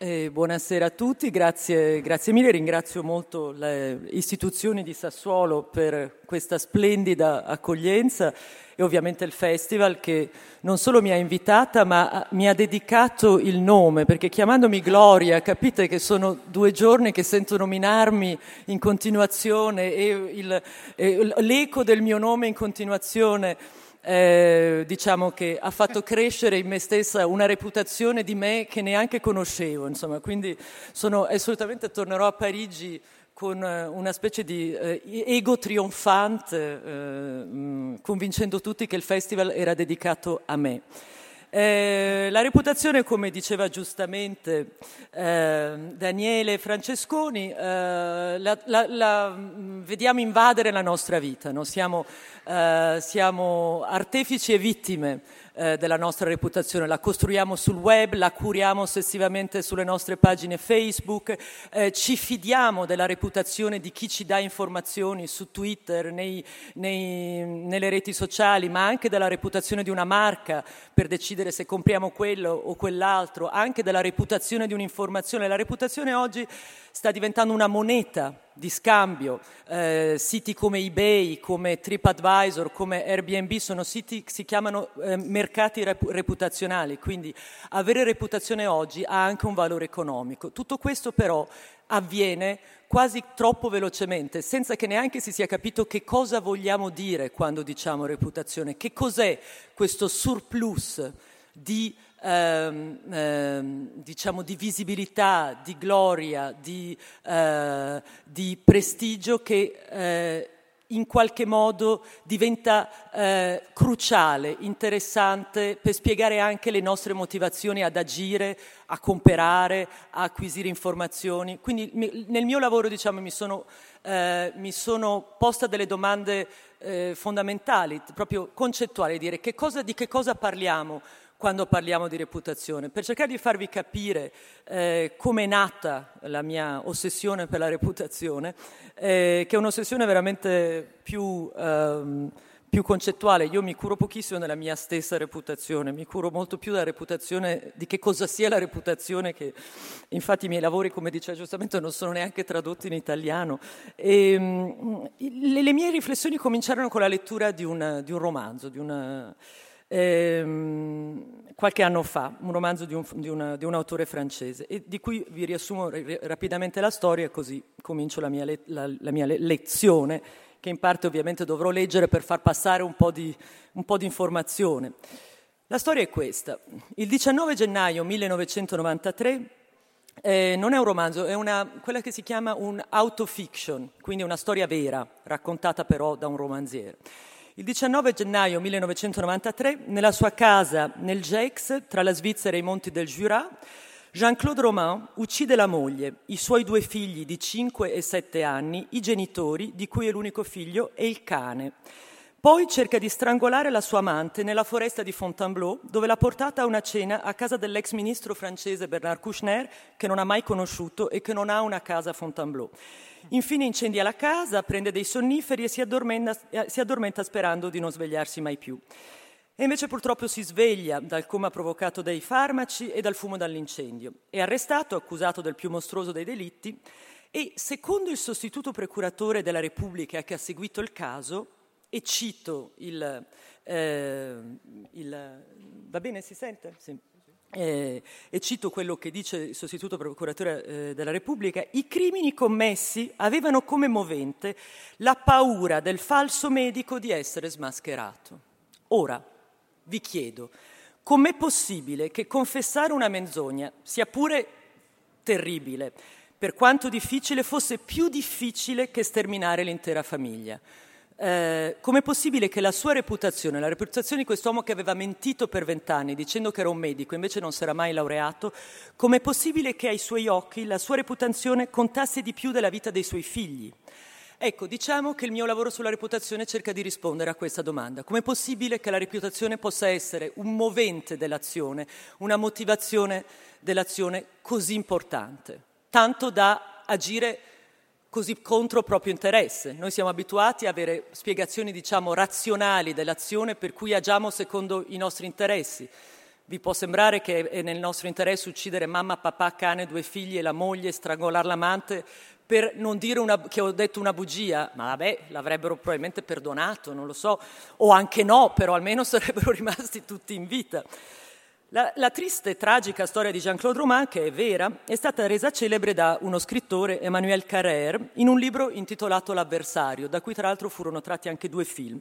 Eh, buonasera a tutti, grazie, grazie, mille, ringrazio molto le istituzioni di Sassuolo per questa splendida accoglienza e ovviamente il festival che non solo mi ha invitata ma mi ha dedicato il nome perché chiamandomi Gloria capite che sono due giorni che sento nominarmi in continuazione e il, e l'eco del mio nome in continuazione eh, diciamo che ha fatto crescere in me stessa una reputazione di me che neanche conoscevo, insomma, quindi sono assolutamente tornerò a Parigi con eh, una specie di eh, ego trionfante, eh, convincendo tutti che il festival era dedicato a me. Eh, la reputazione, come diceva giustamente eh, Daniele Francesconi, eh, la, la, la, vediamo invadere la nostra vita, no? siamo, eh, siamo artefici e vittime eh, della nostra reputazione, la costruiamo sul web, la curiamo ossessivamente sulle nostre pagine Facebook, eh, ci fidiamo della reputazione di chi ci dà informazioni su Twitter, nei, nei, nelle reti sociali, ma anche della reputazione di una marca per decidere se compriamo quello o quell'altro, anche della reputazione di un'informazione. La reputazione oggi sta diventando una moneta di scambio. Eh, siti come eBay, come TripAdvisor, come Airbnb sono siti che si chiamano eh, mercati rep- reputazionali, quindi avere reputazione oggi ha anche un valore economico. Tutto questo però avviene quasi troppo velocemente, senza che neanche si sia capito che cosa vogliamo dire quando diciamo reputazione, che cos'è questo surplus di ehm, ehm, diciamo di visibilità, di gloria, di, eh, di prestigio che eh, in qualche modo diventa eh, cruciale, interessante per spiegare anche le nostre motivazioni ad agire, a comprare, a acquisire informazioni. Quindi mi, nel mio lavoro diciamo, mi, sono, eh, mi sono posta delle domande eh, fondamentali, proprio concettuali, dire che cosa, di che cosa parliamo quando parliamo di reputazione, per cercare di farvi capire eh, come è nata la mia ossessione per la reputazione, eh, che è un'ossessione veramente più, ehm, più, concettuale. Io mi curo pochissimo della mia stessa reputazione, mi curo molto più della reputazione, di che cosa sia la reputazione, che infatti i miei lavori, come diceva giustamente, non sono neanche tradotti in italiano. E, ehm, le, le, mie riflessioni cominciarono con la lettura di un, di un romanzo, di una ehm, qualche anno fa, un romanzo di un, di, una, di un, autore francese, e di cui vi riassumo r- rapidamente la storia, così comincio la mia, le- la, la mia le- lezione, che in parte ovviamente dovrò leggere per far passare un po' di, un po di informazione. La storia è questa. Il 19 gennaio 1993 eh, non è un romanzo, è una, quella che si chiama un autofiction, quindi una storia vera, raccontata però da un romanziere. Il 19 gennaio 1993, nella sua casa nel Geix, tra la Svizzera e i monti del Jura, Jean-Claude Romain uccide la moglie, i suoi due figli di 5 e 7 anni, i genitori, di cui è l'unico figlio, e il cane. Poi cerca di strangolare la sua amante nella foresta di Fontainebleau, dove l'ha portata a una cena a casa dell'ex ministro francese Bernard Kouchner, che non ha mai conosciuto e che non ha una casa a Fontainebleau. Infine incendia la casa, prende dei sonniferi e si addormenta, eh, si addormenta sperando di non svegliarsi mai più. E invece purtroppo si sveglia dal coma provocato dai farmaci e dal fumo dall'incendio. È arrestato, accusato del più mostruoso dei delitti e, secondo il sostituto procuratore della Repubblica che ha seguito il caso, e cito il... Eh, il va bene, si sente? Sì. Eh, e cito quello che dice il sostituto procuratore eh, della Repubblica, i crimini commessi avevano come movente la paura del falso medico di essere smascherato. Ora, vi chiedo, com'è possibile che confessare una menzogna, sia pure terribile, per quanto difficile, fosse più difficile che sterminare l'intera famiglia? Eh, com'è possibile che la sua reputazione, la reputazione di quest'uomo che aveva mentito per vent'anni dicendo che era un medico, invece non si era mai laureato, com'è possibile che ai suoi occhi la sua reputazione contasse di più della vita dei suoi figli? Ecco, diciamo che il mio lavoro sulla reputazione cerca di rispondere a questa domanda. Com'è possibile che la reputazione possa essere un movente dell'azione, una motivazione dell'azione così importante, tanto da agire così contro proprio interesse. Noi siamo abituati a avere spiegazioni, diciamo, razionali dell'azione per cui agiamo secondo i nostri interessi. vi può sembrare che è nel nostro interesse uccidere mamma, papà, cane, due figli e la moglie, strangolare l'amante per non dire una, che ho detto una bugia, ma vabbè, l'avrebbero probabilmente perdonato, non lo so, o anche no, però almeno sarebbero rimasti tutti in vita. La, la, triste e tragica storia di Jean-Claude Roman, che è vera, è stata resa celebre da uno scrittore, Emmanuel Carrère, in un libro intitolato L'avversario, da cui tra l'altro furono tratti anche due film.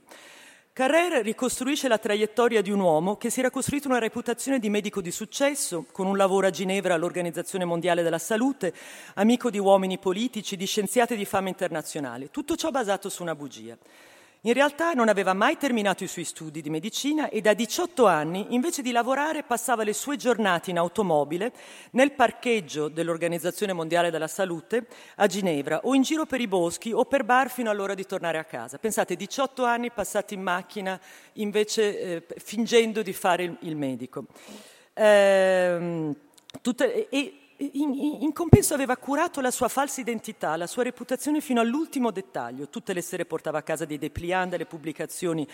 Carrère ricostruisce la traiettoria di un uomo che si era costruito una reputazione di medico di successo, con un lavoro a Ginevra all'Organizzazione Mondiale della Salute, amico di uomini politici, di scienziati di fama internazionale. Tutto ciò basato su una bugia. In realtà non aveva mai terminato i suoi studi di medicina e da 18 anni, invece di lavorare, passava le sue giornate in automobile nel parcheggio dell'Organizzazione Mondiale della Salute a Ginevra o in giro per i boschi o per bar fino all'ora di tornare a casa. Pensate, 18 anni passati in macchina invece eh, fingendo di fare il, il medico. Eh, tutte, e, in, in, compenso aveva curato la sua falsa identità, la sua reputazione fino all'ultimo dettaglio. Tutte le sere portava a casa dei dépliant delle pubblicazioni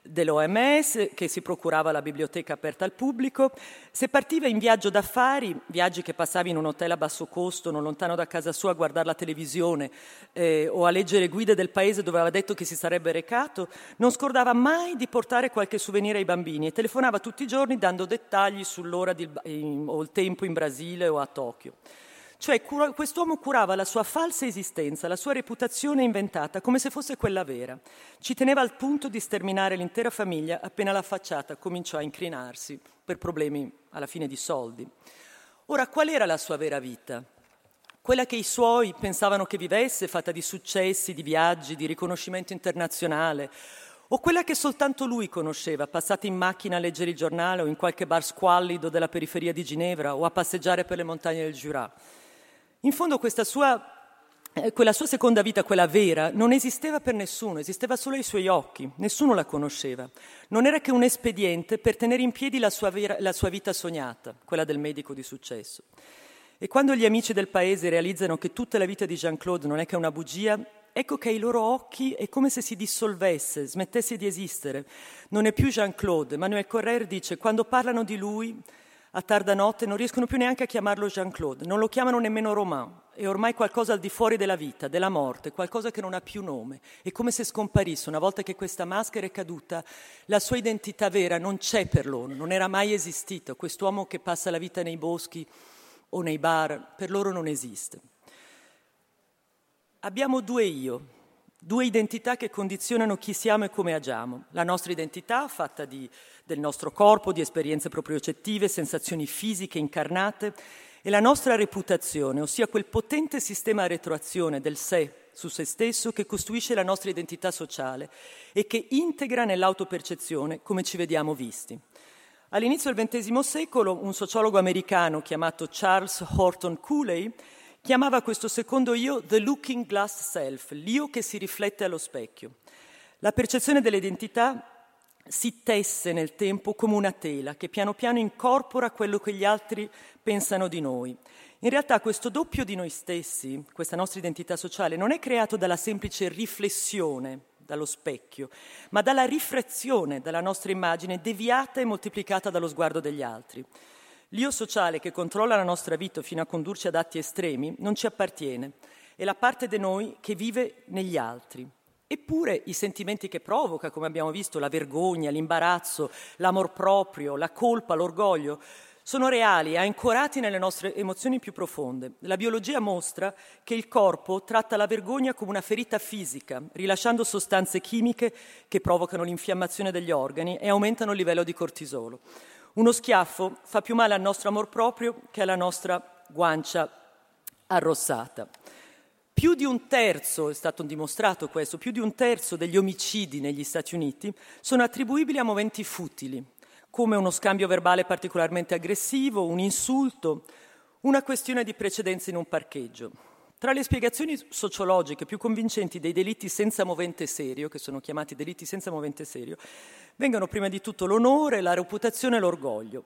dell'OMS, che si procurava la biblioteca aperta al pubblico. Se partiva in viaggio d'affari, viaggi che passavi in un hotel a basso costo, non lontano da casa sua, a guardare la televisione eh, o a leggere guide del paese dove aveva detto che si sarebbe recato, non scordava mai di portare qualche souvenir ai bambini e telefonava tutti i giorni dando dettagli sull'ora di, in, o il tempo in Brasile o a Tokyo. Cioè cura, quest'uomo curava la sua falsa esistenza, la sua reputazione inventata, come se fosse quella vera. Ci teneva al punto di sterminare l'intera famiglia appena la facciata cominciò a incrinarsi per problemi alla fine di soldi. Ora, qual era la sua vera vita? Quella che i suoi pensavano che vivesse, fatta di successi, di viaggi, di riconoscimento internazionale, o quella che soltanto lui conosceva, passata in macchina a leggere il giornale o in qualche bar squallido della periferia di Ginevra o a passeggiare per le montagne del Jura. In fondo sua, eh, quella sua seconda vita, quella vera, non esisteva per nessuno, esisteva solo ai suoi occhi, nessuno la conosceva. Non era che un espediente per tenere in piedi la sua, vera, la sua vita sognata, quella del medico di successo. E quando gli amici del paese realizzano che tutta la vita di Jean-Claude non è che una bugia, ecco che ai loro occhi è come se si dissolvesse, smettesse di esistere. Non è più Jean-Claude. Manuel Correr dice, quando parlano di lui a tarda notte non riescono più neanche a chiamarlo Jean-Claude, non lo chiamano nemmeno Romain, è ormai qualcosa al di fuori della vita, della morte, qualcosa che non ha più nome. È come se scomparisse, una volta che questa maschera è caduta, la sua identità vera non c'è per loro, non era mai esistito. Quest'uomo che passa la vita nei boschi o nei bar, per loro non esiste. Abbiamo due io, due identità che condizionano chi siamo e come agiamo. La nostra identità, fatta di del nostro corpo, di esperienze propriocettive, sensazioni fisiche incarnate e la nostra reputazione, ossia quel potente sistema retroazione del sé su se stesso che costruisce la nostra identità sociale e che integra nell'autopercezione come ci vediamo visti. All'inizio del XX secolo un sociologo americano chiamato Charles Horton Cooley chiamava questo secondo io the looking glass self, l'io che si riflette allo specchio. La percezione dell'identità si tesse nel tempo come una tela che piano piano incorpora quello che gli altri pensano di noi. In realtà questo doppio di noi stessi, questa nostra identità sociale, non è creato dalla semplice riflessione dallo specchio, ma dalla rifrazione della nostra immagine deviata e moltiplicata dallo sguardo degli altri. L'io sociale che controlla la nostra vita fino a condurci ad atti estremi non ci appartiene, è la parte di noi che vive negli altri. Eppure i sentimenti che provoca, come abbiamo visto, la vergogna, l'imbarazzo, l'amor proprio, la colpa, l'orgoglio, sono reali e ancorati nelle nostre emozioni più profonde. La biologia mostra che il corpo tratta la vergogna come una ferita fisica, rilasciando sostanze chimiche che provocano l'infiammazione degli organi e aumentano il livello di cortisolo. Uno schiaffo fa più male al nostro amor proprio che alla nostra guancia arrossata. Più di un terzo, è stato dimostrato questo, più di un terzo degli omicidi negli Stati Uniti sono attribuibili a momenti futili, come uno scambio verbale particolarmente aggressivo, un insulto, una questione di precedenza in un parcheggio. Tra le spiegazioni sociologiche più convincenti dei delitti senza movente serio, che sono chiamati delitti senza movente serio, vengono prima di tutto l'onore, la reputazione e l'orgoglio.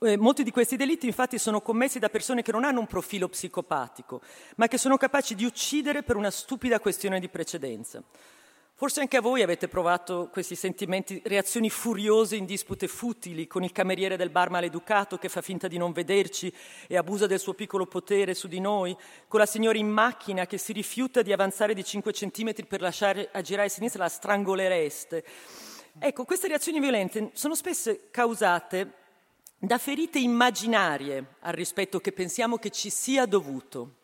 Eh, molti di questi delitti infatti sono commessi da persone che non hanno un profilo psicopatico, ma che sono capaci di uccidere per una stupida questione di precedenza. Forse anche a voi avete provato questi sentimenti, reazioni furiose in dispute futili, con il cameriere del bar maleducato che fa finta di non vederci e abusa del suo piccolo potere su di noi, con la signora in macchina che si rifiuta di avanzare di 5 centimetri per lasciare aggirare a sinistra, la strangolereste. Ecco, queste reazioni violente sono spesso causate da ferite immaginarie al rispetto che pensiamo che ci sia dovuto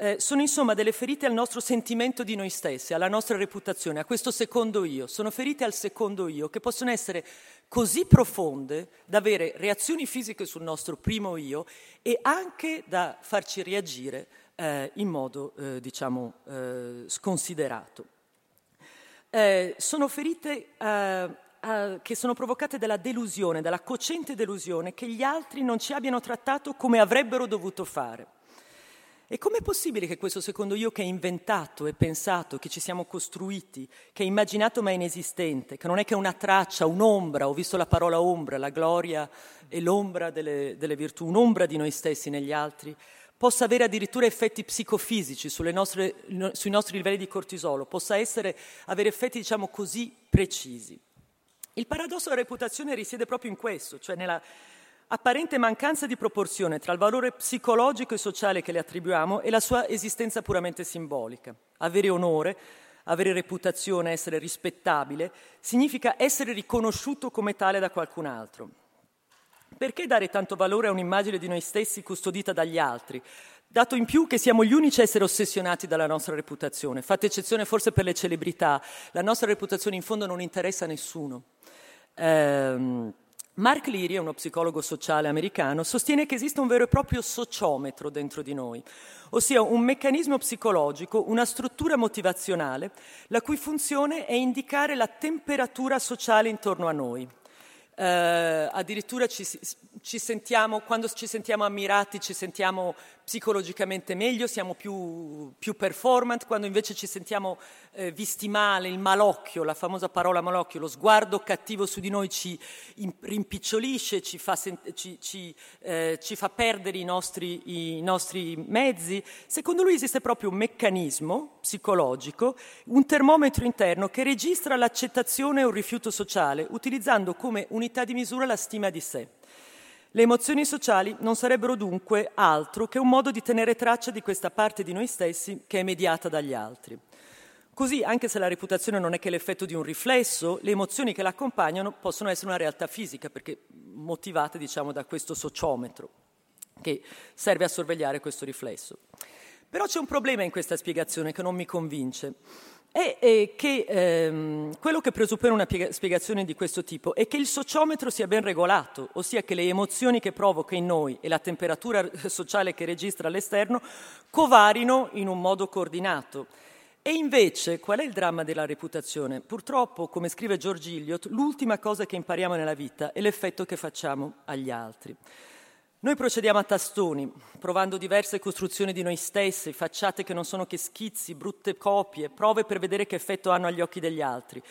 eh, sono insomma delle ferite al nostro sentimento di noi stessi, alla nostra reputazione, a questo secondo io. Sono ferite al secondo io che possono essere così profonde da avere reazioni fisiche sul nostro primo io e anche da farci reagire eh, in modo, eh, diciamo, eh, sconsiderato. Eh, sono ferite eh, che sono provocate dalla delusione, dalla cocente delusione che gli altri non ci abbiano trattato come avrebbero dovuto fare. E com'è possibile che questo secondo io che è inventato, è pensato, che ci siamo costruiti, che è immaginato ma inesistente, che non è che una traccia, un'ombra, ho visto la parola ombra, la gloria e l'ombra delle, delle virtù, un'ombra di noi stessi negli altri, possa avere addirittura effetti psicofisici nostre, sui nostri livelli di cortisolo, possa essere, avere effetti diciamo così precisi. Il paradosso della reputazione risiede proprio in questo, cioè nella apparente mancanza di proporzione tra il valore psicologico e sociale che le attribuiamo e la sua esistenza puramente simbolica. Avere onore, avere reputazione, essere rispettabile, significa essere riconosciuto come tale da qualcun altro. Perché dare tanto valore a un'immagine di noi stessi custodita dagli altri? Dato in più che siamo gli unici a essere ossessionati dalla nostra reputazione, fatta eccezione forse per le celebrità, la nostra reputazione in fondo non interessa a nessuno. Ehm, Mark Leary, uno psicologo sociale americano, sostiene che esiste un vero e proprio sociometro dentro di noi, ossia un meccanismo psicologico, una struttura motivazionale, la cui funzione è indicare la temperatura sociale intorno a noi. Eh, addirittura ci, ci sentiamo, quando ci sentiamo ammirati, ci sentiamo psicologicamente meglio, siamo più, più performant, quando invece ci sentiamo eh, visti male, il malocchio, la famosa parola malocchio, lo sguardo cattivo su di noi ci rimpicciolisce, ci fa, ci, ci, eh, ci fa perdere i nostri, i nostri mezzi. Secondo lui esiste proprio un meccanismo psicologico, un termometro interno che registra l'accettazione o il rifiuto sociale, utilizzando come unità di misura la stima di sé. Le emozioni sociali non sarebbero dunque altro che un modo di tenere traccia di questa parte di noi stessi che è mediata dagli altri. Così, anche se la reputazione non è che l'effetto di un riflesso, le emozioni che la accompagnano possono essere una realtà fisica, perché motivate, diciamo, da questo sociometro che serve a sorvegliare questo riflesso. Però c'è un problema in questa spiegazione che non mi convince è, è che ehm, quello che presuppone una spiegazione di questo tipo è che il sociometro sia ben regolato, ossia che le emozioni che provoca in noi e la temperatura sociale che registra all'esterno covarino in un modo coordinato. E invece, qual è il dramma della reputazione? Purtroppo, come scrive George Eliot, l'ultima cosa che impariamo nella vita è l'effetto che facciamo agli altri. Noi procediamo a tastoni, provando diverse costruzioni di noi stessi, facciate che non sono che schizzi, brutte copie, prove per vedere che effetto hanno agli occhi degli altri.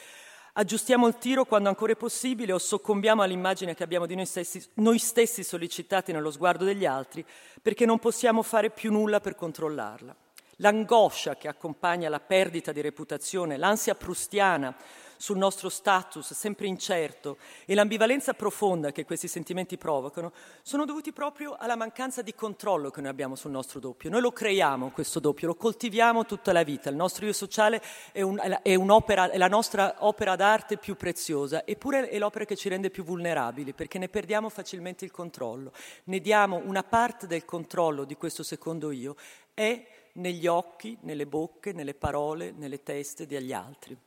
Aggiustiamo il tiro quando ancora è possibile o soccombiamo all'immagine che abbiamo di noi stessi, noi stessi sollecitati nello sguardo degli altri, perché non possiamo fare più nulla per controllarla. L'angoscia che accompagna la perdita di reputazione, l'ansia prustiana, sul nostro status sempre incerto e l'ambivalenza profonda che questi sentimenti provocano sono dovuti proprio alla mancanza di controllo che noi abbiamo sul nostro doppio. Noi lo creiamo questo doppio, lo coltiviamo tutta la vita. Il nostro io sociale è, un, è, è la nostra opera d'arte più preziosa, eppure è l'opera che ci rende più vulnerabili perché ne perdiamo facilmente il controllo. Ne diamo una parte del controllo di questo secondo io è negli occhi, nelle bocche, nelle parole, nelle teste degli altri.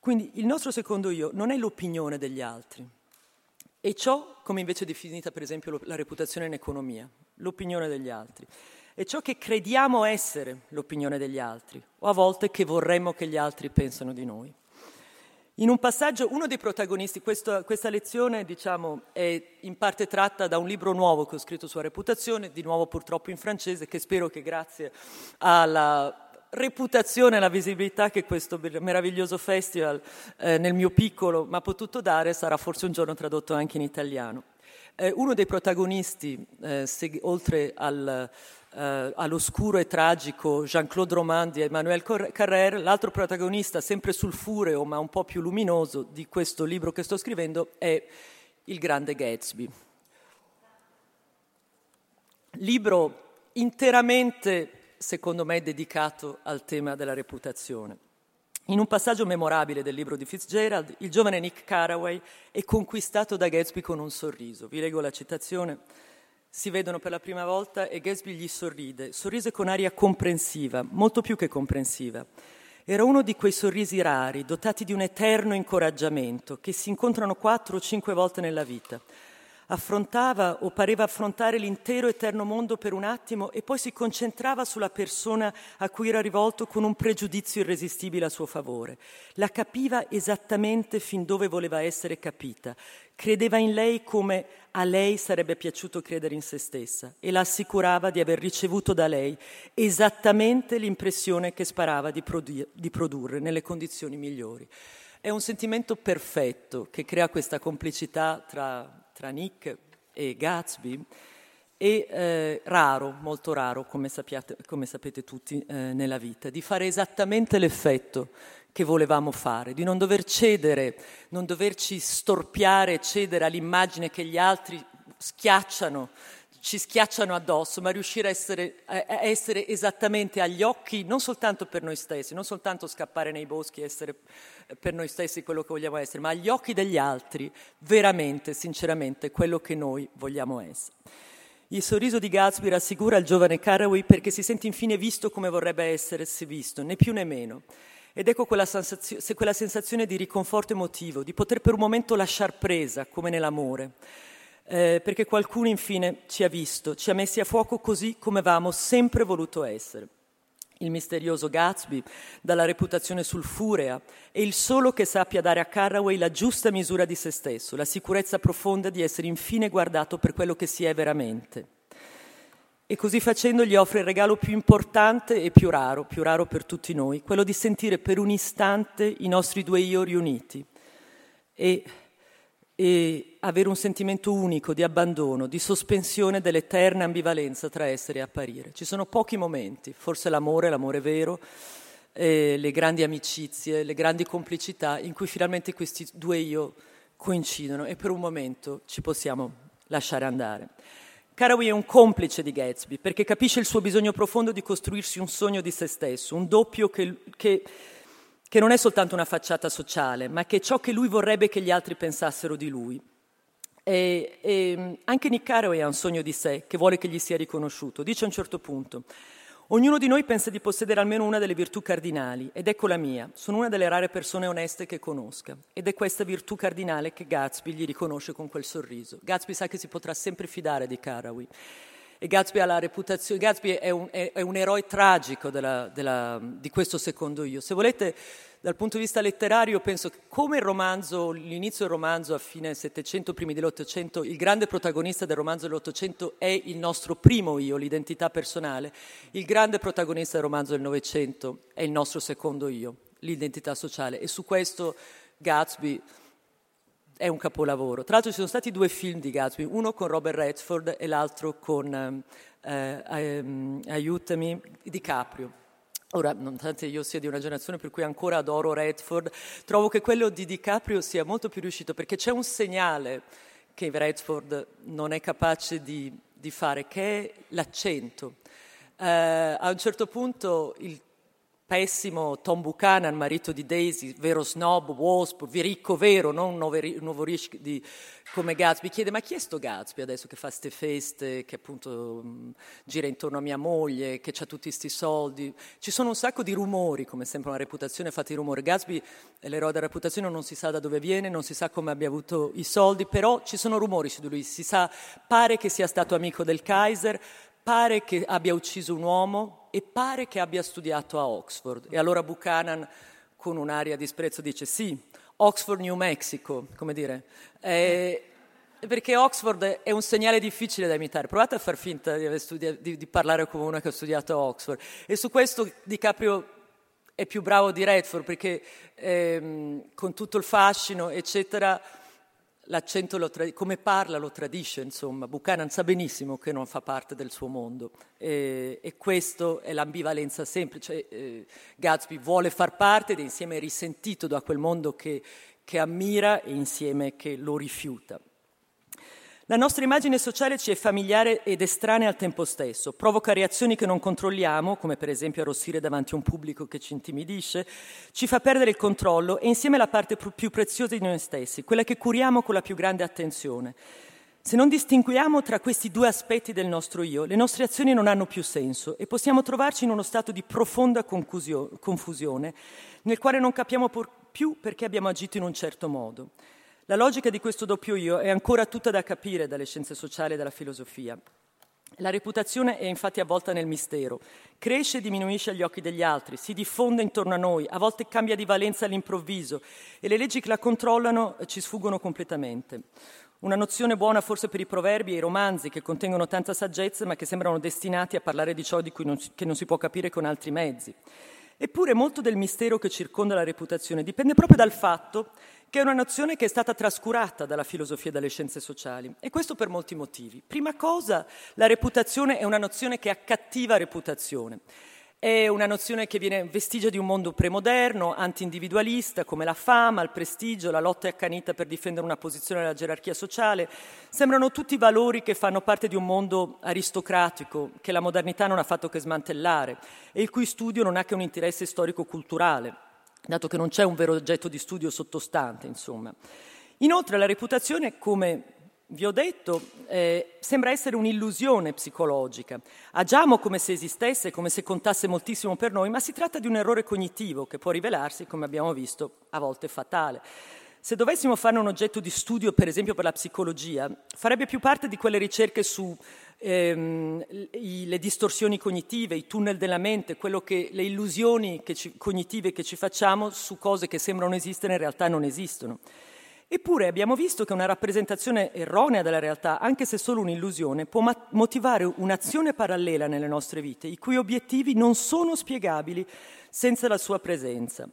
Quindi il nostro secondo io non è l'opinione degli altri, è ciò, come invece è definita per esempio la reputazione in economia, l'opinione degli altri. È ciò che crediamo essere l'opinione degli altri, o a volte che vorremmo che gli altri pensano di noi. In un passaggio, uno dei protagonisti, questo, questa lezione diciamo, è in parte tratta da un libro nuovo che ho scritto sulla reputazione, di nuovo purtroppo in francese, che spero che grazie alla reputazione e la visibilità che questo meraviglioso festival eh, nel mio piccolo mi ha potuto dare sarà forse un giorno tradotto anche in italiano. Eh, uno dei protagonisti, eh, se, oltre al, eh, all'oscuro e tragico Jean-Claude Roman di Emmanuel Carrère, l'altro protagonista, sempre sulfureo ma un po' più luminoso di questo libro che sto scrivendo, è il grande Gatsby. Libro interamente, secondo me, dedicato al tema della reputazione. In un passaggio memorabile del libro di Fitzgerald, il giovane Nick Carraway è conquistato da Gatsby con un sorriso. Vi leggo la citazione si vedono per la prima volta e Gatsby gli sorride, sorrise con aria comprensiva, molto più che comprensiva. Era uno di quei sorrisi rari, dotati di un eterno incoraggiamento, che si incontrano quattro o cinque volte nella vita affrontava o pareva affrontare l'intero eterno mondo per un attimo e poi si concentrava sulla persona a cui era rivolto con un pregiudizio irresistibile a suo favore. La capiva esattamente fin dove voleva essere capita, credeva in lei come a lei sarebbe piaciuto credere in se stessa e la assicurava di aver ricevuto da lei esattamente l'impressione che sparava di, produ- di produrre nelle condizioni migliori. È un sentimento perfetto che crea questa complicità tra tra Nick e Gatsby è eh, raro, molto raro, come, sappiate, come sapete tutti eh, nella vita, di fare esattamente l'effetto che volevamo fare, di non dover cedere, non doverci storpiare cedere all'immagine che gli altri schiacciano, ci schiacciano addosso, ma riuscire a essere, a essere esattamente agli occhi, non soltanto per noi stessi, non soltanto scappare nei boschi e essere per noi stessi quello che vogliamo essere, ma agli occhi degli altri veramente, sinceramente, quello che noi vogliamo essere. Il sorriso di Gatsby rassicura il giovane Caraway perché si sente infine visto come vorrebbe essersi visto, né più né meno. Ed ecco quella, sensazio- quella sensazione di riconforto emotivo, di poter per un momento lasciar presa, come nell'amore, eh, perché qualcuno infine ci ha visto, ci ha messi a fuoco così come avevamo sempre voluto essere il misterioso Gatsby, dalla reputazione sulfurea, è il solo che sappia dare a Carraway la giusta misura di se stesso, la sicurezza profonda di essere infine guardato per quello che si è veramente. E così facendo gli offre il regalo più importante e più raro, più raro per tutti noi, quello di sentire per un istante i nostri due io riuniti e e avere un sentimento unico di abbandono, di sospensione dell'eterna ambivalenza tra essere e apparire. Ci sono pochi momenti, forse l'amore, l'amore vero, eh, le grandi amicizie, le grandi complicità in cui finalmente questi due io coincidono e per un momento ci possiamo lasciare andare. Caraway è un complice di Gatsby perché capisce il suo bisogno profondo di costruirsi un sogno di se stesso, un doppio che, che che non è soltanto una facciata sociale, ma che è ciò che lui vorrebbe che gli altri pensassero di lui. E, e anche Nick Carraway ha un sogno di sé che vuole che gli sia riconosciuto. Dice a un certo punto, ognuno di noi pensa di possedere almeno una delle virtù cardinali, ed ecco la mia, sono una delle rare persone oneste che conosca, ed è questa virtù cardinale che Gatsby gli riconosce con quel sorriso. Gatsby sa che si potrà sempre fidare di Carraway e Gatsby Gatsby è un, è, è un eroe tragico della, della, di questo secondo io. Se volete, dal punto di vista letterario, penso che come il romanzo, l'inizio del romanzo a fine Settecento, primi dell'Ottocento, il grande protagonista del romanzo dell'Ottocento è il nostro primo io, l'identità personale, il grande protagonista del romanzo del Novecento è il nostro secondo io, l'identità sociale. E su questo Gatsby è un capolavoro. Tra l'altro ci sono stati due film di Gatsby, uno con Robert Redford e l'altro con, eh, eh, aiutami, DiCaprio. Ora, nonostante io sia di una generazione per cui ancora adoro Redford, trovo che quello di DiCaprio sia molto più riuscito perché c'è un segnale che Redford non è capace di, di fare, che è l'accento. Eh, a un certo punto il pessimo Tom Buchanan, marito di Daisy, vero snob, wasp, viricco vero, non nuovo rich di, come Gatsby, chiede ma chi è sto Gatsby adesso che fa ste feste, che appunto mh, gira intorno a mia moglie, che ha tutti questi soldi. Ci sono un sacco di rumori, come sempre una reputazione fatta di rumori. Gatsby è l'eroe della reputazione, non si sa da dove viene, non si sa come abbia avuto i soldi, però ci sono rumori su di lui, si sa, pare che sia stato amico del Kaiser, pare che abbia ucciso un uomo e pare che abbia studiato a Oxford. E allora Buchanan, con un'aria di sprezzo, dice sì, Oxford, New Mexico, come dire. Eh, perché Oxford è un segnale difficile da imitare. Provate a far finta di, studiato, di, di parlare come uno che ha studiato a Oxford. E su questo DiCaprio è più bravo di Redford perché ehm, con tutto il fascino, eccetera, l'accento tra- come parla lo tradisce, insomma. Buchanan sa benissimo che non fa parte del suo mondo e, e questa è l'ambivalenza semplice. Eh, Gatsby vuole far parte ed è insieme risentito da quel mondo che, che ammira e insieme che lo rifiuta. La nostra immagine sociale ci è familiare ed estranea al tempo stesso, provoca reazioni che non controlliamo, come per esempio arrossire davanti a un pubblico che ci intimidisce, ci fa perdere il controllo e insieme la parte più preziosa di noi stessi, quella che curiamo con la più grande attenzione. Se non distinguiamo tra questi due aspetti del nostro io, le nostre azioni non hanno più senso e possiamo trovarci in uno stato di profonda confusione, nel quale non capiamo più perché abbiamo agito in un certo modo. La logica di questo doppio io è ancora tutta da capire dalle scienze sociali e dalla filosofia. La reputazione è infatti avvolta nel mistero, cresce e diminuisce agli occhi degli altri, si diffonde intorno a noi, a volte cambia di valenza all'improvviso e le leggi che la controllano ci sfuggono completamente. Una nozione buona forse per i proverbi e i romanzi che contengono tanta saggezza ma che sembrano destinati a parlare di ciò di cui non si, che non si può capire con altri mezzi. Eppure molto del mistero che circonda la reputazione dipende proprio dal fatto che è una nozione che è stata trascurata dalla filosofia e dalle scienze sociali, e questo per molti motivi. Prima cosa, la reputazione è una nozione che accattiva reputazione. È una nozione che viene vestigia di un mondo premoderno, anti-individualista, come la fama, il prestigio, la lotta accanita per difendere una posizione nella gerarchia sociale. Sembrano tutti valori che fanno parte di un mondo aristocratico, che la modernità non ha fatto che smantellare e il cui studio non ha che un interesse storico-culturale dato che non c'è un vero oggetto di studio sottostante, insomma. Inoltre la reputazione, come vi ho detto, eh, sembra essere un'illusione psicologica. Agiamo come se esistesse, come se contasse moltissimo per noi, ma si tratta di un errore cognitivo che può rivelarsi, come abbiamo visto, a volte fatale. Se dovessimo fare un oggetto di studio, per esempio per la psicologia, farebbe più parte di quelle ricerche su ehm, i, le distorsioni cognitive, i tunnel della mente, che, le illusioni che ci, cognitive che ci facciamo su cose che sembrano esistere in realtà non esistono. Eppure abbiamo visto che una rappresentazione erronea della realtà, anche se solo un'illusione, può ma- motivare un'azione parallela nelle nostre vite, i cui obiettivi non sono spiegabili senza la sua presenza.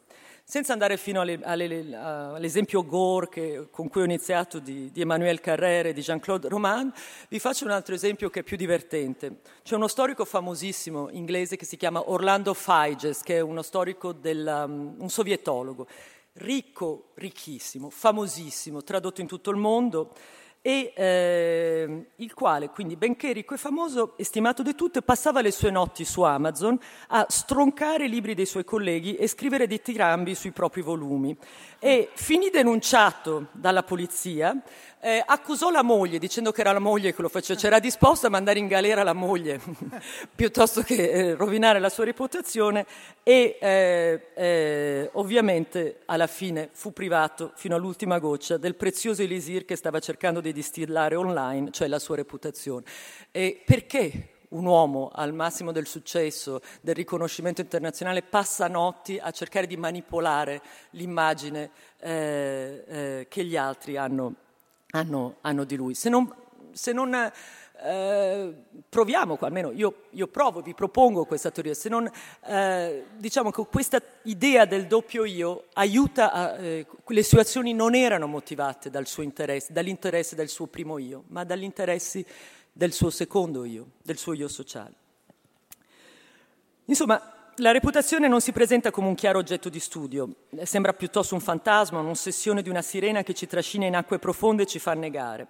Senza andare fino alle, alle, all'esempio Gore che, con cui ho iniziato di, di Emmanuel Carrère e di Jean-Claude Roman, vi faccio un altro esempio che è più divertente. C'è uno storico famosissimo inglese che si chiama Orlando Figes, che è uno storico del, um, un sovietologo, ricco, ricchissimo, famosissimo, tradotto in tutto il mondo e eh, il quale, quindi, benché ricco e famoso, estimato di tutte, passava le sue notti su Amazon a stroncare i libri dei suoi colleghi e scrivere dittirambi sui propri volumi. E finì denunciato dalla polizia, eh, accusò la moglie dicendo che era la moglie che lo faceva, c'era disposto a mandare in galera la moglie piuttosto che eh, rovinare la sua reputazione e eh, eh, ovviamente alla fine fu privato fino all'ultima goccia del prezioso elisir che stava cercando di distillare online, cioè la sua reputazione. E perché un uomo al massimo del successo, del riconoscimento internazionale, passa notti a cercare di manipolare l'immagine eh, eh, che gli altri hanno hanno, hanno di lui. Se non, se non eh, proviamo, almeno io, io, provo, vi propongo questa teoria, se non eh, diciamo che questa idea del doppio io aiuta, a, eh, le sue azioni non erano motivate dal dall'interesse del suo primo io, ma dagli interessi del suo secondo io, del suo io sociale. Insomma, la reputazione non si presenta come un chiaro oggetto di studio, sembra piuttosto un fantasma, un'ossessione di una sirena che ci trascina in acque profonde e ci fa annegare.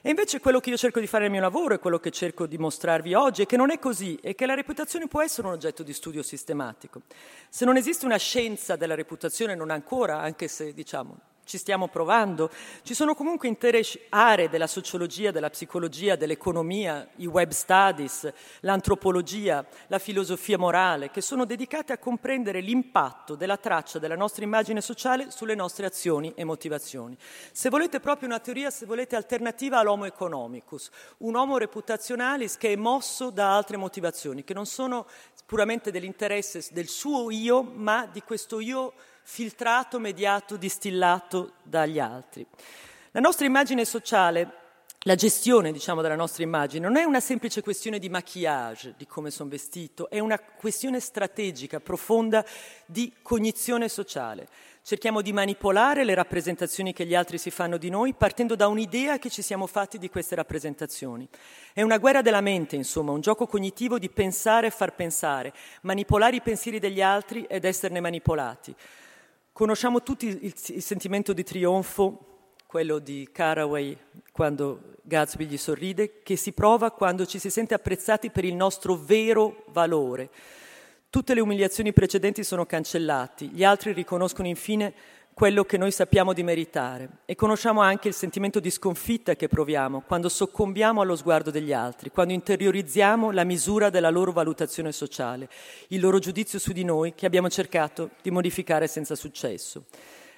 E invece quello che io cerco di fare nel mio lavoro e quello che cerco di mostrarvi oggi è che non è così e che la reputazione può essere un oggetto di studio sistematico. Se non esiste una scienza della reputazione, non ancora, anche se diciamo ci stiamo provando. Ci sono comunque intere aree della sociologia, della psicologia, dell'economia, i web studies, l'antropologia, la filosofia morale, che sono dedicate a comprendere l'impatto della traccia della nostra immagine sociale sulle nostre azioni e motivazioni. Se volete proprio una teoria, se volete, alternativa all'homo economicus, un homo reputazionalis che è mosso da altre motivazioni, che non sono puramente dell'interesse del suo io, ma di questo io filtrato, mediato, distillato dagli altri. La nostra immagine sociale la gestione diciamo, della nostra immagine non è una semplice questione di maquillage, di come sono vestito, è una questione strategica, profonda di cognizione sociale. Cerchiamo di manipolare le rappresentazioni che gli altri si fanno di noi partendo da un'idea che ci siamo fatti di queste rappresentazioni. È una guerra della mente, insomma, un gioco cognitivo di pensare e far pensare, manipolare i pensieri degli altri ed esserne manipolati. Conosciamo tutti il, il sentimento di trionfo quello di Caraway quando Gatsby gli sorride, che si prova quando ci si sente apprezzati per il nostro vero valore. Tutte le umiliazioni precedenti sono cancellate, gli altri riconoscono infine quello che noi sappiamo di meritare e conosciamo anche il sentimento di sconfitta che proviamo quando soccombiamo allo sguardo degli altri, quando interiorizziamo la misura della loro valutazione sociale, il loro giudizio su di noi che abbiamo cercato di modificare senza successo.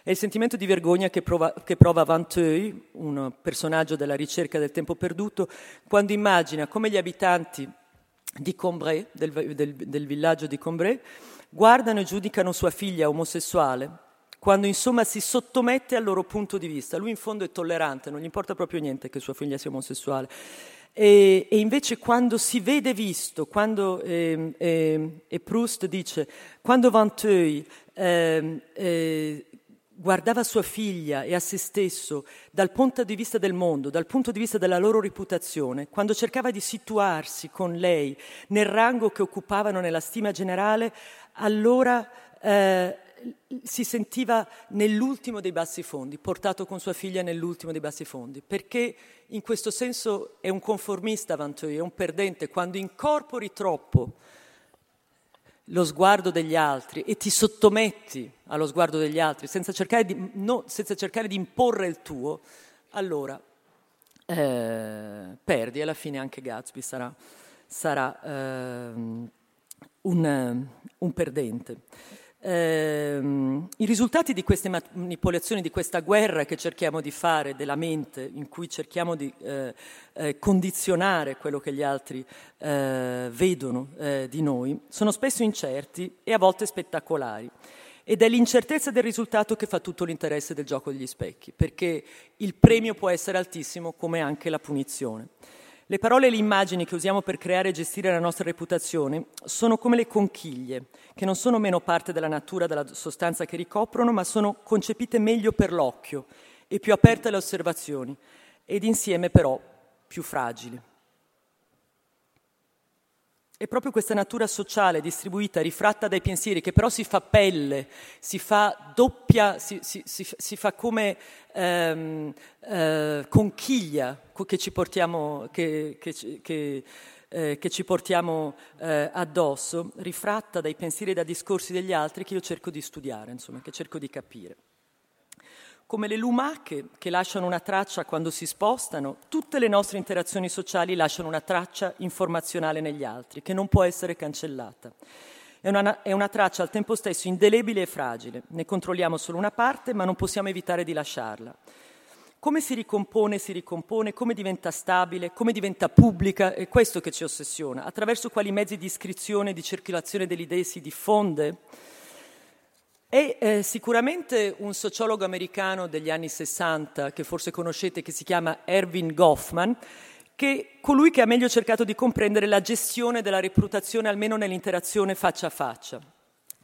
È il sentimento di vergogna che prova, che prova Vanteuil, un personaggio della ricerca del tempo perduto, quando immagina come gli abitanti di Combray, del, del, del villaggio di Combray, guardano e giudicano sua figlia omosessuale, quando insomma si sottomette al loro punto di vista. Lui in fondo è tollerante, non gli importa proprio niente che sua figlia sia omosessuale. E, e invece quando si vede visto, quando, eh, eh, e Proust dice, quando Vanteuil eh, eh guardava sua figlia e a se stesso dal punto di vista del mondo, dal punto di vista della loro reputazione, quando cercava di situarsi con lei nel rango che occupavano nella stima generale, allora eh, si sentiva nell'ultimo dei bassi fondi, portato con sua figlia nell'ultimo dei bassi fondi, perché in questo senso è un conformista Vanteuil, è un perdente, quando incorpori troppo lo sguardo degli altri e ti sottometti allo sguardo degli altri senza cercare di, no, senza cercare di imporre il tuo, allora eh, perdi. Alla fine anche Gatsby sarà, sarà eh, un, un perdente. Eh, I risultati di queste manipolazioni, di questa guerra che cerchiamo di fare della mente, in cui cerchiamo di eh, eh, condizionare quello che gli altri eh, vedono eh, di noi, sono spesso incerti e a volte spettacolari. Ed è l'incertezza del risultato che fa tutto l'interesse del gioco degli specchi, perché il premio può essere altissimo come anche la punizione. Le parole e le immagini che usiamo per creare e gestire la nostra reputazione sono come le conchiglie, che non sono meno parte della natura della sostanza che ricoprono, ma sono concepite meglio per l'occhio e più aperte alle osservazioni, ed insieme però più fragili. È proprio questa natura sociale distribuita, rifratta dai pensieri, che però si fa pelle, si fa doppia, si, si, si, si fa come ehm, eh, conchiglia che ci portiamo, che, che, che, eh, che ci portiamo eh, addosso, rifratta dai pensieri e dai discorsi degli altri che io cerco di studiare, insomma, che cerco di capire come le lumache che lasciano una traccia quando si spostano, tutte le nostre interazioni sociali lasciano una traccia informazionale negli altri, che non può essere cancellata. È una, è una, traccia al tempo stesso indelebile e fragile, ne controlliamo solo una parte, ma non possiamo evitare di lasciarla. Come si ricompone, si ricompone, come diventa stabile, come diventa pubblica, è questo che ci ossessiona. Attraverso quali mezzi di iscrizione e di circolazione delle idee si diffonde? È eh, sicuramente un sociologo americano degli anni 60, che forse conoscete, che si chiama Erwin Goffman, che è colui che ha meglio cercato di comprendere la gestione della reputazione, almeno nell'interazione faccia a faccia.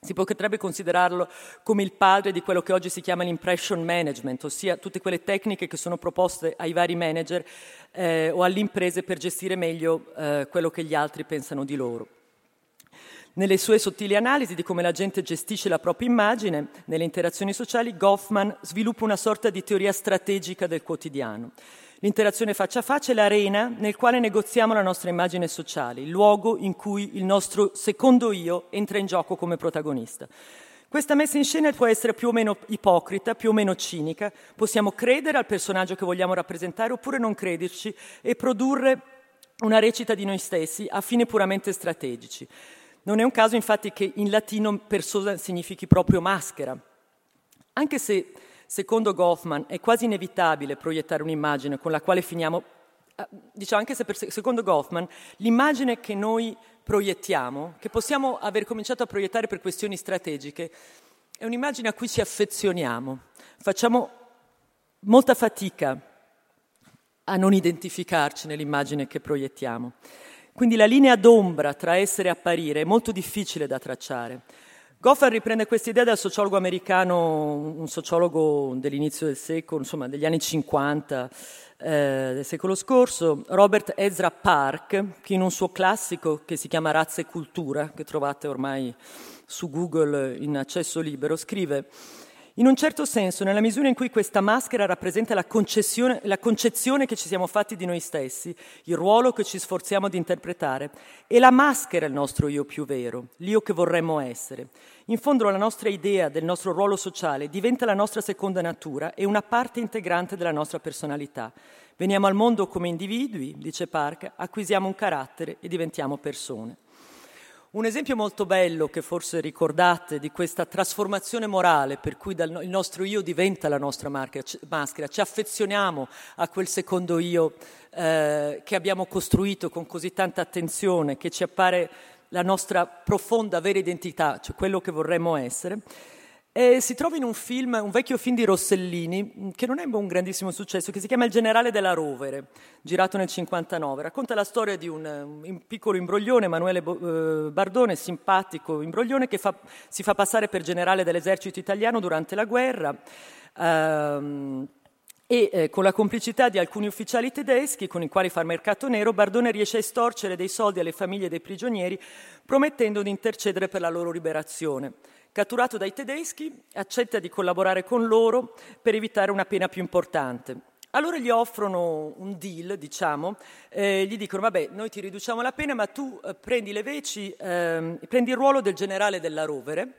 Si potrebbe considerarlo come il padre di quello che oggi si chiama l'impression management, ossia tutte quelle tecniche che sono proposte ai vari manager eh, o alle imprese per gestire meglio eh, quello che gli altri pensano di loro. Nelle sue sottili analisi di come la gente gestisce la propria immagine nelle interazioni sociali, Goffman sviluppa una sorta di teoria strategica del quotidiano. L'interazione faccia a faccia è l'arena nel quale negoziamo la nostra immagine sociale, il luogo in cui il nostro secondo io entra in gioco come protagonista. Questa messa in scena può essere più o meno ipocrita, più o meno cinica, possiamo credere al personaggio che vogliamo rappresentare oppure non crederci e produrre una recita di noi stessi a fini puramente strategici. Non è un caso infatti che in latino persona significhi proprio maschera, anche se secondo Goffman è quasi inevitabile proiettare un'immagine con la quale finiamo, eh, diciamo anche se per, secondo Goffman l'immagine che noi proiettiamo, che possiamo aver cominciato a proiettare per questioni strategiche, è un'immagine a cui ci affezioniamo, facciamo molta fatica a non identificarci nell'immagine che proiettiamo. Quindi la linea d'ombra tra essere e apparire è molto difficile da tracciare. Goffman riprende questa idea dal sociologo americano, un sociologo dell'inizio del secolo, insomma degli anni 50 eh, del secolo scorso, Robert Ezra Park, che in un suo classico che si chiama Razza e Cultura, che trovate ormai su Google in accesso libero, scrive in un certo senso, nella misura in cui questa maschera rappresenta la, la, concezione che ci siamo fatti di noi stessi, il ruolo che ci sforziamo di interpretare, e la maschera è il nostro io più vero, l'io che vorremmo essere. In fondo la nostra idea del nostro ruolo sociale diventa la nostra seconda natura e una parte integrante della nostra personalità. Veniamo al mondo come individui, dice Park, acquisiamo un carattere e diventiamo persone. Un esempio molto bello che forse ricordate di questa trasformazione morale per cui il nostro io diventa la nostra maschera, ci affezioniamo a quel secondo io eh, che abbiamo costruito con così tanta attenzione, che ci appare la nostra profonda vera identità, cioè quello che vorremmo essere. E si trova in un film, un vecchio film di Rossellini, che non è un grandissimo successo, che si chiama Il generale della rovere, girato nel 59. Racconta la storia di un, un piccolo imbroglione, Emanuele eh, Bardone, simpatico imbroglione, che fa, si fa passare per generale dell'esercito italiano durante la guerra. Ehm, e eh, con la complicità di alcuni ufficiali tedeschi con i quali fa mercato nero, Bardone riesce a estorcere dei soldi alle famiglie dei prigionieri promettendo di intercedere per la loro liberazione. Catturato dai tedeschi, accetta di collaborare con loro per evitare una pena più importante. Allora gli offrono un deal, diciamo, eh, gli dicono vabbè noi ti riduciamo la pena ma tu eh, prendi le veci, eh, prendi il ruolo del generale della rovere,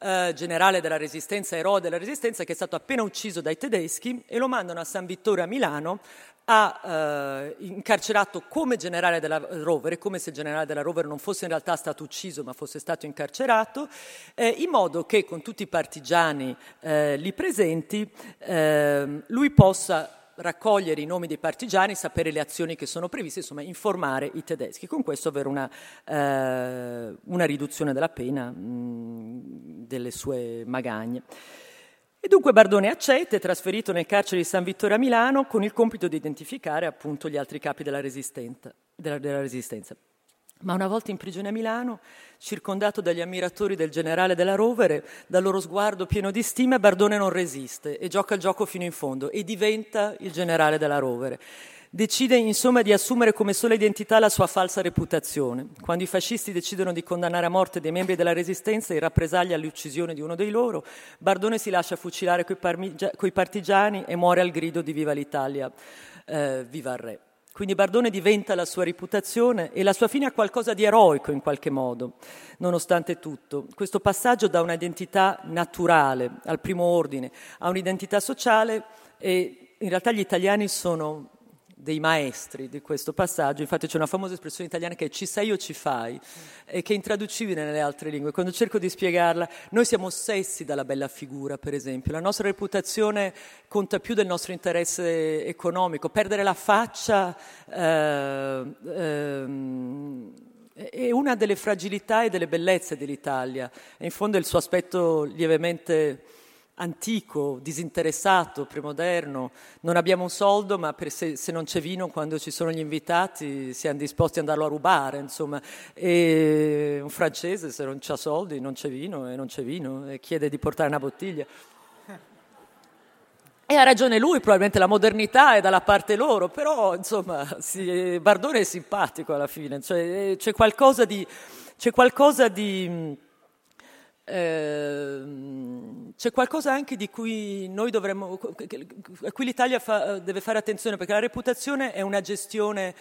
eh, generale della resistenza, eroe della resistenza che è stato appena ucciso dai tedeschi e lo mandano a San Vittore a Milano ha eh, incarcerato come generale della Rovere, come se il generale della Rovere non fosse in realtà stato ucciso ma fosse stato incarcerato, eh, in modo che con tutti i partigiani eh, lì presenti ehm, lui possa raccogliere i nomi dei partigiani, sapere le azioni che sono previste, insomma informare i tedeschi, con questo avere una, eh, una riduzione della pena mh, delle sue magagne. E dunque Bardone accetta, è trasferito nel carcere di San Vittore a Milano con il compito di identificare appunto gli altri capi della. Della, della resistenza. Ma una volta in prigione a Milano, circondato dagli ammiratori del generale della Rovere, dal loro sguardo pieno di stima, Bardone non resiste e gioca il gioco fino in fondo e diventa il generale della Rovere. Decide insomma di assumere come sola identità la sua falsa reputazione. Quando i fascisti decidono di condannare a morte dei membri della Resistenza in rappresaglia all'uccisione di uno dei loro, Bardone si lascia fucilare coi, partigiani e muore al grido di Viva l'Italia, eh, viva il re. Quindi Bardone diventa la sua reputazione e la sua fine ha qualcosa di eroico in qualche modo, nonostante tutto. Questo passaggio da un'identità naturale al primo ordine a un'identità sociale e in realtà gli italiani sono dei maestri di questo passaggio, infatti c'è una famosa espressione italiana che è ci sei o ci fai, e che è intraducibile nelle altre lingue. Quando cerco di spiegarla, noi siamo ossessi dalla bella figura, per esempio, la nostra reputazione conta più del nostro interesse economico, perdere la faccia eh, eh, è una delle fragilità e delle bellezze dell'Italia, e in fondo il suo aspetto lievemente antico, disinteressato, premoderno. Non abbiamo un soldo, ma se, se, non c'è vino quando ci sono gli invitati siamo disposti ad andarlo a rubare, insomma. E un francese se non ha soldi non c'è vino e non c'è vino e chiede di portare una bottiglia. E ha ragione lui, probabilmente la modernità è dalla parte loro, però insomma sì, Bardone è simpatico alla fine, cioè, c'è qualcosa di... C'è qualcosa di Ehm, c'è qualcosa anche di cui noi dovremmo, a cui l'Italia fa, deve fare attenzione, perché la reputazione è una gestione,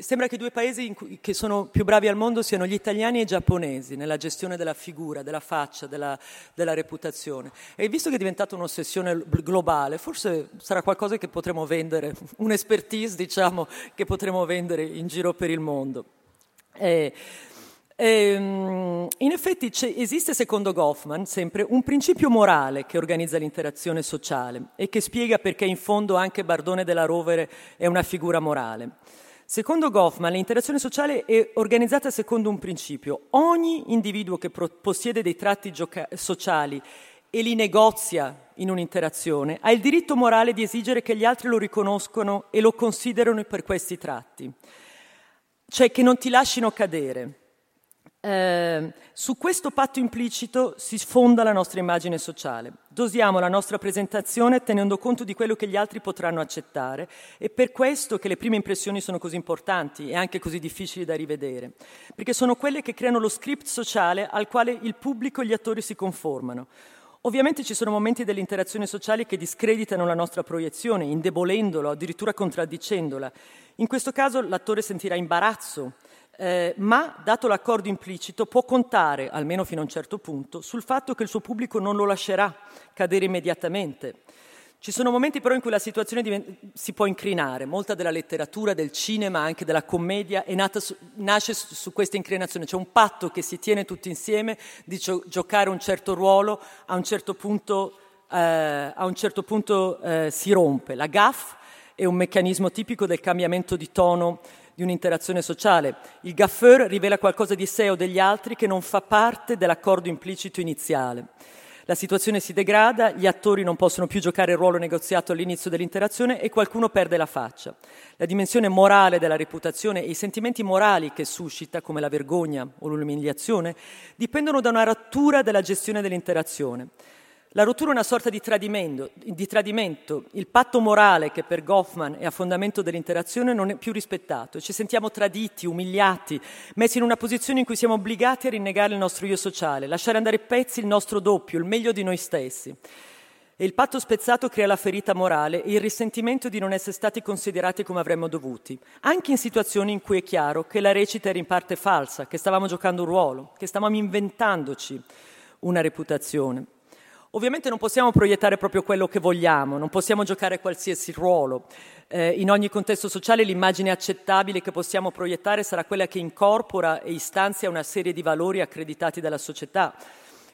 sembra che i due paesi cui, che sono più bravi al mondo siano gli italiani e i giapponesi, nella gestione della figura, della faccia, della, della reputazione. E visto che è diventata un'ossessione globale, forse sarà qualcosa che potremo vendere, un'expertise diciamo, che potremo vendere in giro per il mondo. E, Ehm, in effetti esiste, secondo Goffman, sempre un principio morale che organizza l'interazione sociale e che spiega perché in fondo anche Bardone della Rovere è una figura morale. Secondo Goffman, l'interazione sociale è organizzata secondo un principio. Ogni individuo che possiede dei tratti gioca- sociali e li negozia in un'interazione, ha il diritto morale di esigere che gli altri lo riconoscono e lo considerano per questi tratti, cioè che non ti lasciino cadere. Eh, su questo patto implicito si sfonda la nostra immagine sociale. Dosiamo la nostra presentazione tenendo conto di quello che gli altri potranno accettare e per questo che le prime impressioni sono così importanti e anche così difficili da rivedere, perché sono quelle che creano lo script sociale al quale il pubblico e gli attori si conformano. Ovviamente ci sono momenti delle interazioni sociali che discreditano la nostra proiezione, indebolendolo, addirittura contraddicendola. In questo caso l'attore sentirà imbarazzo, eh, ma dato l'accordo implicito può contare, almeno fino a un certo punto, sul fatto che il suo pubblico non lo lascerà cadere immediatamente. Ci sono momenti però in cui la situazione si può incrinare, molta della letteratura, del cinema, anche della commedia su, nasce su, su, questa inclinazione, c'è un patto che si tiene tutti insieme di gio- giocare un certo ruolo, a un certo punto, eh, a un certo punto eh, si rompe. La gaff è un meccanismo tipico del cambiamento di tono di un'interazione sociale. Il gaffeur rivela qualcosa di sé o degli altri che non fa parte dell'accordo implicito iniziale. La situazione si degrada, gli attori non possono più giocare il ruolo negoziato all'inizio dell'interazione e qualcuno perde la faccia. La dimensione morale della reputazione e i sentimenti morali che suscita, come la vergogna o l'umiliazione, dipendono da una rottura della gestione dell'interazione. La rottura è una sorta di tradimento, di tradimento, il patto morale che per Goffman è a fondamento dell'interazione non è più rispettato. Ci sentiamo traditi, umiliati, messi in una posizione in cui siamo obbligati a rinnegare il nostro io sociale, lasciare andare pezzi il nostro doppio, il meglio di noi stessi. E il patto spezzato crea la ferita morale e il risentimento di non essere stati considerati come avremmo dovuti, anche in situazioni in cui è chiaro che la recita era in parte falsa, che stavamo giocando un ruolo, che stavamo inventandoci una reputazione. Ovviamente non possiamo proiettare proprio quello che vogliamo, non possiamo giocare qualsiasi ruolo. Eh, in ogni contesto sociale l'immagine accettabile che possiamo proiettare sarà quella che incorpora e istanzia una serie di valori accreditati dalla società.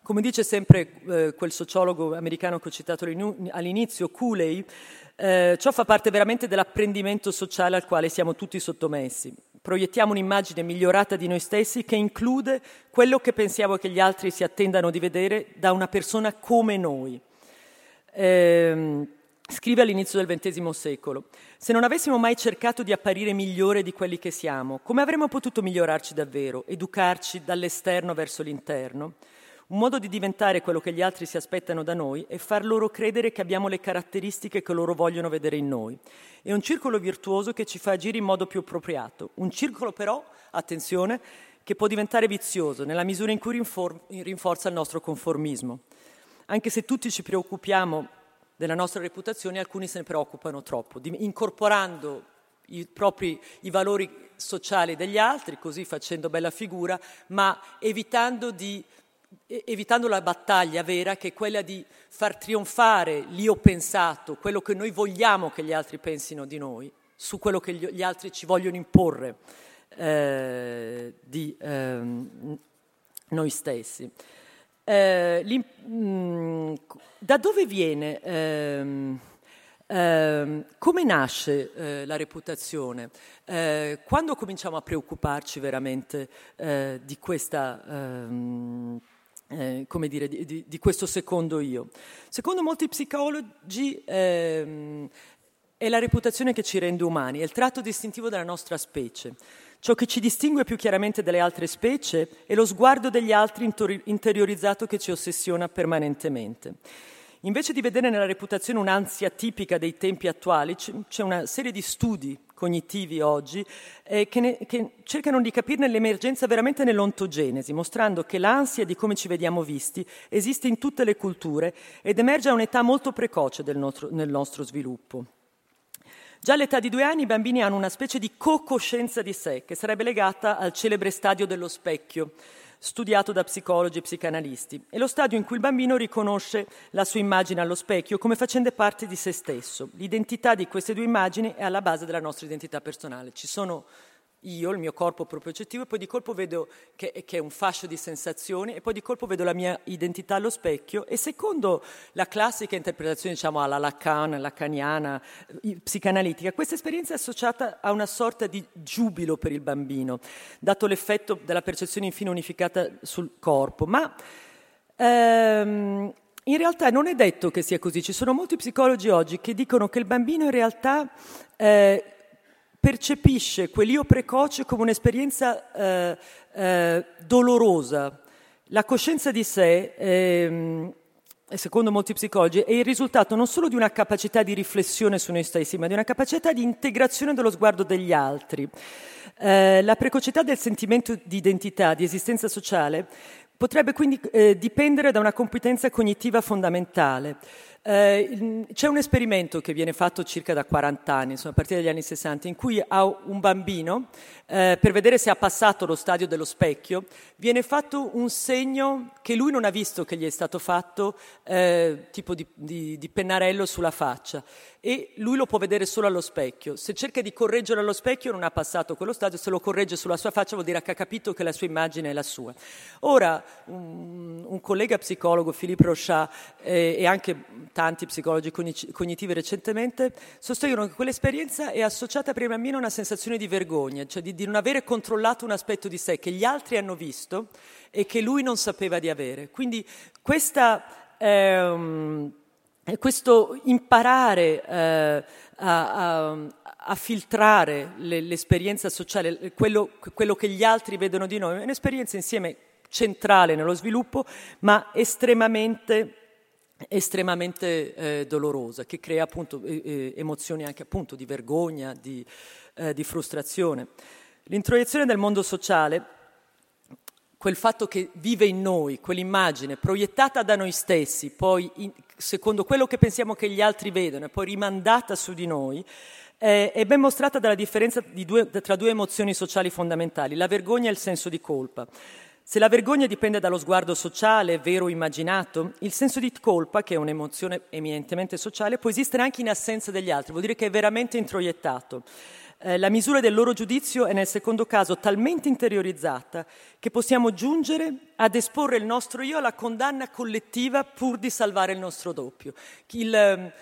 Come dice sempre eh, quel sociologo americano che ho citato all'inizio, Cooley, eh, ciò fa parte veramente dell'apprendimento sociale al quale siamo tutti sottomessi. Proiettiamo un'immagine migliorata di noi stessi che include quello che pensiamo che gli altri si attendano di vedere da una persona come noi. Eh, scrive all'inizio del XX secolo, se non avessimo mai cercato di apparire migliore di quelli che siamo, come avremmo potuto migliorarci davvero, educarci dall'esterno verso l'interno? Un modo di diventare quello che gli altri si aspettano da noi è far loro credere che abbiamo le caratteristiche che loro vogliono vedere in noi. È un circolo virtuoso che ci fa agire in modo più appropriato. Un circolo però, attenzione, che può diventare vizioso nella misura in cui rinfor- rinforza il nostro conformismo. Anche se tutti ci preoccupiamo della nostra reputazione, alcuni se ne preoccupano troppo, di, incorporando i propri i valori sociali degli altri, così facendo bella figura, ma evitando di evitando la battaglia vera che è quella di far trionfare l'io pensato, quello che noi vogliamo che gli altri pensino di noi, su quello che gli altri ci vogliono imporre eh, di eh, noi stessi. Eh, mh, mm, da dove viene, ehm, come nasce eh, la reputazione? Eh, quando cominciamo a preoccuparci veramente eh, di questa ehm, eh, come dire, di, di, di, questo secondo io. Secondo molti psicologi ehm, è la reputazione che ci rende umani, è il tratto distintivo della nostra specie. Ciò che ci distingue più chiaramente dalle altre specie è lo sguardo degli altri interiorizzato che ci ossessiona permanentemente. Invece di vedere nella reputazione un'ansia tipica dei tempi attuali, c'è una serie di studi cognitivi oggi eh, che, ne, che, cercano di capirne l'emergenza veramente nell'ontogenesi, mostrando che l'ansia di come ci vediamo visti esiste in tutte le culture ed emerge a un'età molto precoce nostro, nel nostro sviluppo. Già all'età di due anni i bambini hanno una specie di co-coscienza di sé, che sarebbe legata al celebre stadio dello specchio, studiato da psicologi e psicanalisti. È lo stadio in cui il bambino riconosce la sua immagine allo specchio come facendo parte di se stesso. L'identità di queste due immagini è alla base della nostra identità personale. Ci sono io, il mio corpo propriocettivo, e poi di colpo vedo che, che, è un fascio di sensazioni, e poi di colpo vedo la mia identità allo specchio, e secondo la classica interpretazione, diciamo, alla Lacan, lacaniana, psicanalitica, questa esperienza è associata a una sorta di giubilo per il bambino, dato l'effetto della percezione infine unificata sul corpo. Ma ehm, in realtà non è detto che sia così, ci sono molti psicologi oggi che dicono che il bambino in realtà eh, percepisce quell'io precoce come un'esperienza eh, eh, dolorosa. La coscienza di sé, ehm, secondo molti psicologi, è il risultato non solo di una capacità di riflessione su noi stessi, ma di una capacità di integrazione dello sguardo degli altri. Eh, la precocità del sentimento di identità, di esistenza sociale, potrebbe quindi eh, dipendere da una competenza cognitiva fondamentale. Eh, c'è un esperimento che viene fatto circa da 40 anni, insomma, a partire dagli anni 60, in cui a un bambino, eh, per vedere se ha passato lo stadio dello specchio, viene fatto un segno che lui non ha visto che gli è stato fatto, eh, tipo di, di, di pennarello sulla faccia e lui lo può vedere solo allo specchio. Se cerca di correggere allo specchio non ha passato quello stadio, se lo corregge sulla sua faccia vuol dire che ha capito che la sua immagine è la sua. Ora, un, un collega psicologo, Philippe Rochat, eh, e anche tanti psicologi cognitivi recentemente, sostengono che quell'esperienza è associata per il bambino a una sensazione di vergogna, cioè di, di non avere controllato un aspetto di sé che gli altri hanno visto e che lui non sapeva di avere. Quindi questa... Eh, questo imparare eh, a, a, a, filtrare le, l'esperienza sociale, quello, quello, che gli altri vedono di noi, è un'esperienza insieme centrale nello sviluppo, ma estremamente, estremamente eh, dolorosa, che crea appunto eh, eh emozioni anche appunto di vergogna, di, eh, di frustrazione. L'introiezione del mondo sociale quel fatto che vive in noi, quell'immagine proiettata da noi stessi, poi in, secondo quello che pensiamo che gli altri vedono e poi rimandata su di noi, è ben mostrata dalla differenza due, tra due emozioni sociali fondamentali, la vergogna e il senso di colpa. Se la vergogna dipende dallo sguardo sociale, vero o immaginato, il senso di colpa, che è un'emozione eminentemente sociale, può esistere anche in assenza degli altri, vuol dire che è veramente introiettato. Eh, la misura del loro giudizio è nel secondo caso talmente interiorizzata che possiamo giungere ad esporre il nostro io alla condanna collettiva pur di salvare il nostro doppio. Il, eh,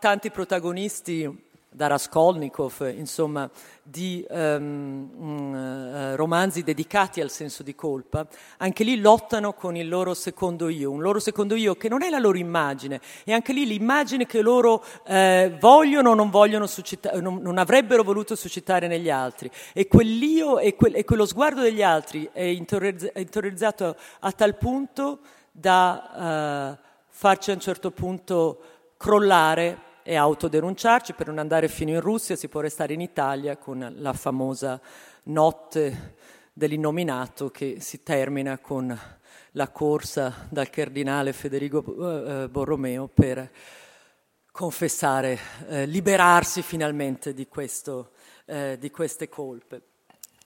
tanti protagonisti da Raskolnikov, insomma, di um, romanzi dedicati al senso di colpa, anche lì lottano con il loro secondo io, un loro secondo io che non è la loro immagine, è anche lì l'immagine che loro eh, vogliono o non, vogliono suscita- non, non, avrebbero voluto suscitare negli altri. E quell'io e, quel, e quello sguardo degli altri è interiorizzato a tal punto da uh, farci a un certo punto crollare e autodenunciarci per non andare fino in Russia, si può restare in Italia con la famosa notte dell'innominato che si termina con la corsa dal cardinale Federico eh, eh, Borromeo per confessare, eh, liberarsi finalmente di, questo, eh, di queste colpe.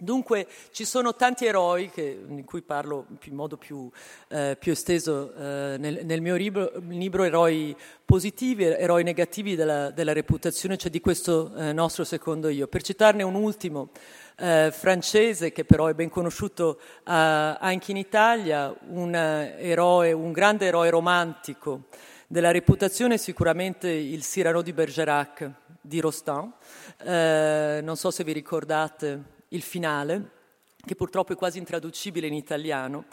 Dunque ci sono tanti eroi, che, in cui parlo in modo più, eh, più esteso eh, nel, nel, mio libro, libro, eroi positivi, eroi negativi della, della reputazione, cioè di questo eh, nostro secondo io. Per citarne un ultimo, eh, francese, che però è ben conosciuto eh, anche in Italia, un, eroe, un grande eroe romantico della reputazione, sicuramente il Cyrano di Bergerac di Rostand. Eh, non so se vi ricordate il finale, che purtroppo è quasi intraducibile in italiano,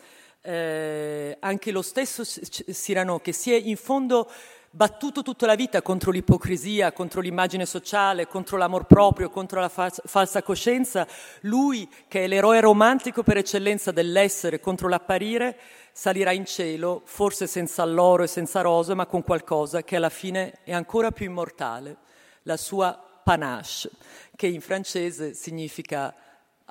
eh, anche lo stesso Cyrano che si è in fondo battuto tutta la vita contro l'ipocrisia, contro l'immagine sociale, contro l'amor proprio, contro la fa- falsa coscienza, lui che è l'eroe romantico per eccellenza dell'essere contro l'apparire, salirà in cielo, forse senza l'oro e senza rose, ma con qualcosa che alla fine è ancora più immortale, la sua panache, che in francese significa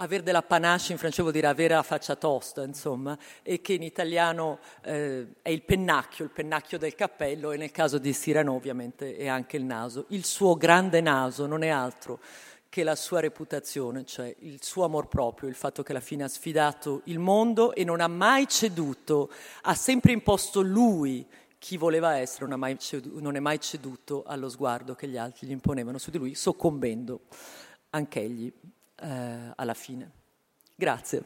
Aver della panache in francese vuol dire avere la faccia tosta, insomma, e che in italiano eh, è il pennacchio, il pennacchio del cappello, e nel caso di Sirano ovviamente è anche il naso. Il suo grande naso non è altro che la sua reputazione, cioè il suo amor proprio, il fatto che alla fine ha sfidato il mondo e non ha mai ceduto, ha sempre imposto lui chi voleva essere, non, mai ceduto, non è mai ceduto allo sguardo che gli altri gli imponevano su di lui, soccombendo anch'egli eh, alla fine. Grazie.